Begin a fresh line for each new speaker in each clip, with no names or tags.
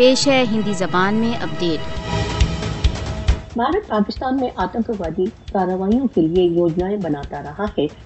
پیش ہے ہندی زبان میں اپڈیٹ۔
بھارت پاکستان میں آتنکوادی کاروائیوں کے لیے یوجنائیں بناتا رہا ہے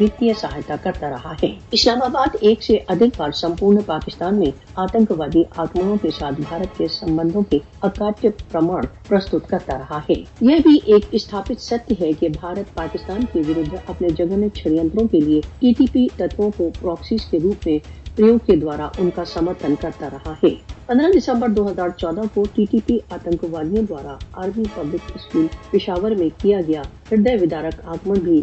وتیہ سہایتا کرتا رہا ہے۔ اسلام آباد ایک سے ادھک بار سمپورن پاکستان میں آتنکوادی آکمنوں کے ساتھ بھارت کے سمبندوں کے اکاٹیہ پرمان پرستت کرتا رہا ہے۔ یہ بھی ایک استھاپت ستیہ ہے کہ بھارت پاکستان کے ورد اپنے جگن ڑیتروں کے لیے ٹی ٹی پی تتو کو پراکسیز کے روپ میں پریوگ کے دوارا ان کا سمرتھن کرتا رہا ہے۔ پندرہ دسمبر دو ہزار چودہ کو ٹی ٹی پی آتنکوادیوں دوارا آرمی پبلک اسکول پشاور میں کیا گیا۔ ہردے ودارک آکمن بھی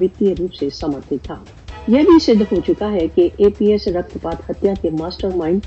وتیہ روپ سے سمرتھت تھا۔ یہ بھی سدھ ہو چکا ہے کہ اے پی ایس رکت پات ہتیا کے ماسٹر مائنڈ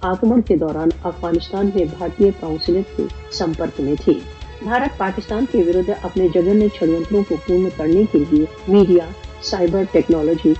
آکمن کے دوران افغانستان میں بھارتی کاؤنسلٹ کے سمپرک میں تھی بھارت پاکستان کے ورد اپنے جگن چھڑینتروں کو پورن کرنے کے لیے میڈیا سائبر ٹیکنالوجی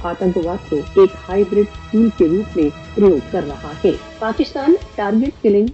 آتنکواد کو ایک ہائیبریڈ ٹول کے روپ میں پریوگ کر رہا ہے۔ پاکستان ٹارگیٹ کلنگ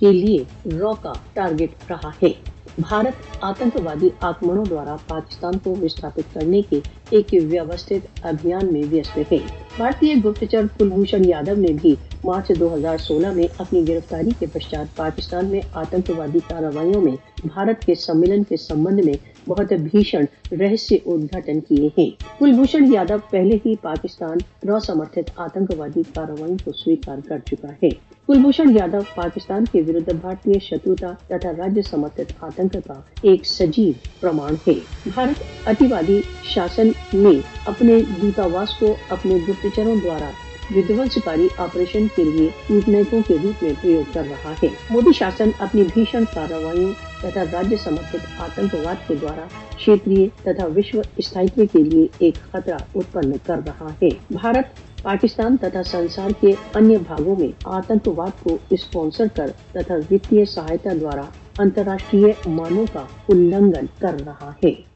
کے لیے رو کا ٹارگیٹ رہا ہے۔ بھارت آتنکوادی آکرمنوں دوارا پاکستان کو وستھاپت کرنے کے ایک ویوستھت ابھیان میں ویست ہے بھارتی گپتچر کلبھوشن یادو نے بھی مارچ دو ہزار سولہ میں اپنی گرفتاری کے پشچات پاکستان میں آتنکوادی کارروائیوں میں بھارت کے سملن کے سمبند میں بہت بھیشن رہسیہ ادگھاٹن کیے ہیں۔ کلبھوشن یادو پہلے ہی پاکستان رو سمرتھت آتنکوادی کارروائیوں کو سویکار کر چکا ہے۔ کلبھشن یادو پاکستان کے ویرد بھارتی شروع تا راجیہ سمرپت آتن کا ایک سجیو پرمان ہے۔ بھارت اتنی شاسن میں اپنے دتاواس کو اپنے گروںس کاری آپریشن کے لیے نیتوں کے روپ میں رہا ہے۔ مودی شاسن اپنی بھیشن کاروائیوں ترا راجیہ سمرپت آتن واد کے دوارا کھیتری ترا وشو اس کے لیے ایک خطرہ اتپن کر رہا ہے۔ بھارت پاکستان تتھا سنسار کے انیہ بھاگوں میں آتنکواد کو اسپانسر کر تتھا وتیہ سہایتا دوارا انترراشٹریہ مانوں کا النگن کر رہا ہے۔